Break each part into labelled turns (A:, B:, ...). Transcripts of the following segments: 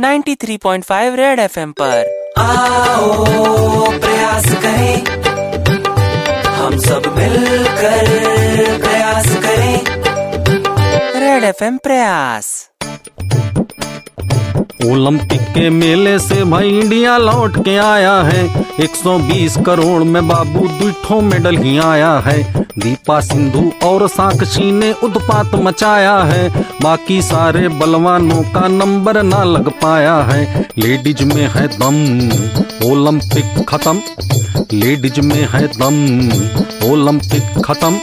A: 93.5 red FM पर।
B: आओ प्रयास करें। हम सब मिलकर प्रयास करें।
A: रेड एफएम प्रयास।
C: ओलंपिक के मेले से भाई इंडिया लौट के आया है। 120 करोड़ में बाबू दुठो मेडल ही आया है। दीपा सिंधु और साक्षी ने उत्पात मचाया है। बाकी सारे बलवानों का नंबर ना लग पाया है। लेडीज़ में है दम, ओलंपिक खत्म। लेडीज़ में है दम, ओलंपिक खत्म।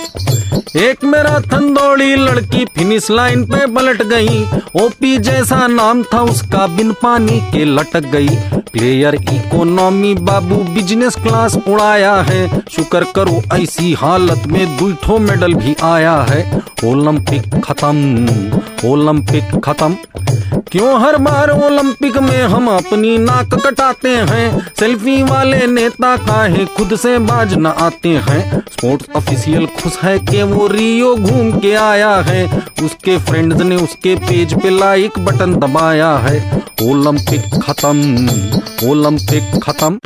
C: एक मैराथन दौड़ी लड़की फिनिश लाइन पे पलट गई। ओपी जैसा नाम था उसका, बिन पानी के लटक गई। प्लेयर इकोनॉमी बाबू बिज़नेस क्लास उड़ाया है। शुक्र करो, ऐसी हालत में दुठो मेडल भी आया है। ओलंपिक खत्म ओलंपिक खत्म। क्यों हर बार ओलंपिक में हम अपनी नाक कटाते हैं? सेल्फी वाले नेता का काहे खुद से बाज न आते हैं? स्पोर्ट्स ऑफिशियल खुश है कि वो रियो घूम के आया है। उसके फ्रेंड्स ने उसके पेज पे लाइक बटन दबाया है। ओलंपिक खत्म ओलंपिक खत्म।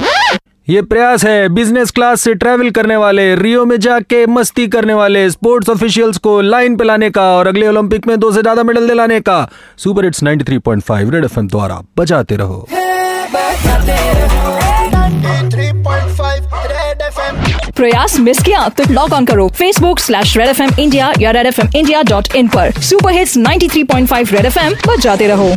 D: ये प्रयास है बिज़नेस क्लास से ट्रैवल करने वाले रियो में जाके मस्ती करने वाले स्पोर्ट्स ऑफिशियल्स को लाइन पे लाने का और अगले ओलंपिक में दो से ज़्यादा मेडल दिलाने का। सुपर हिट्स 93.5 रेड एफएम द्वारा बजाते रहो।
E: प्रयास मिस किया तो लॉग ऑन करो। Facebook slash red FM India India या red FM India dot in इन पर। सुपर हिट्स 93.5 रेड एफ़ एम बजाते रहो।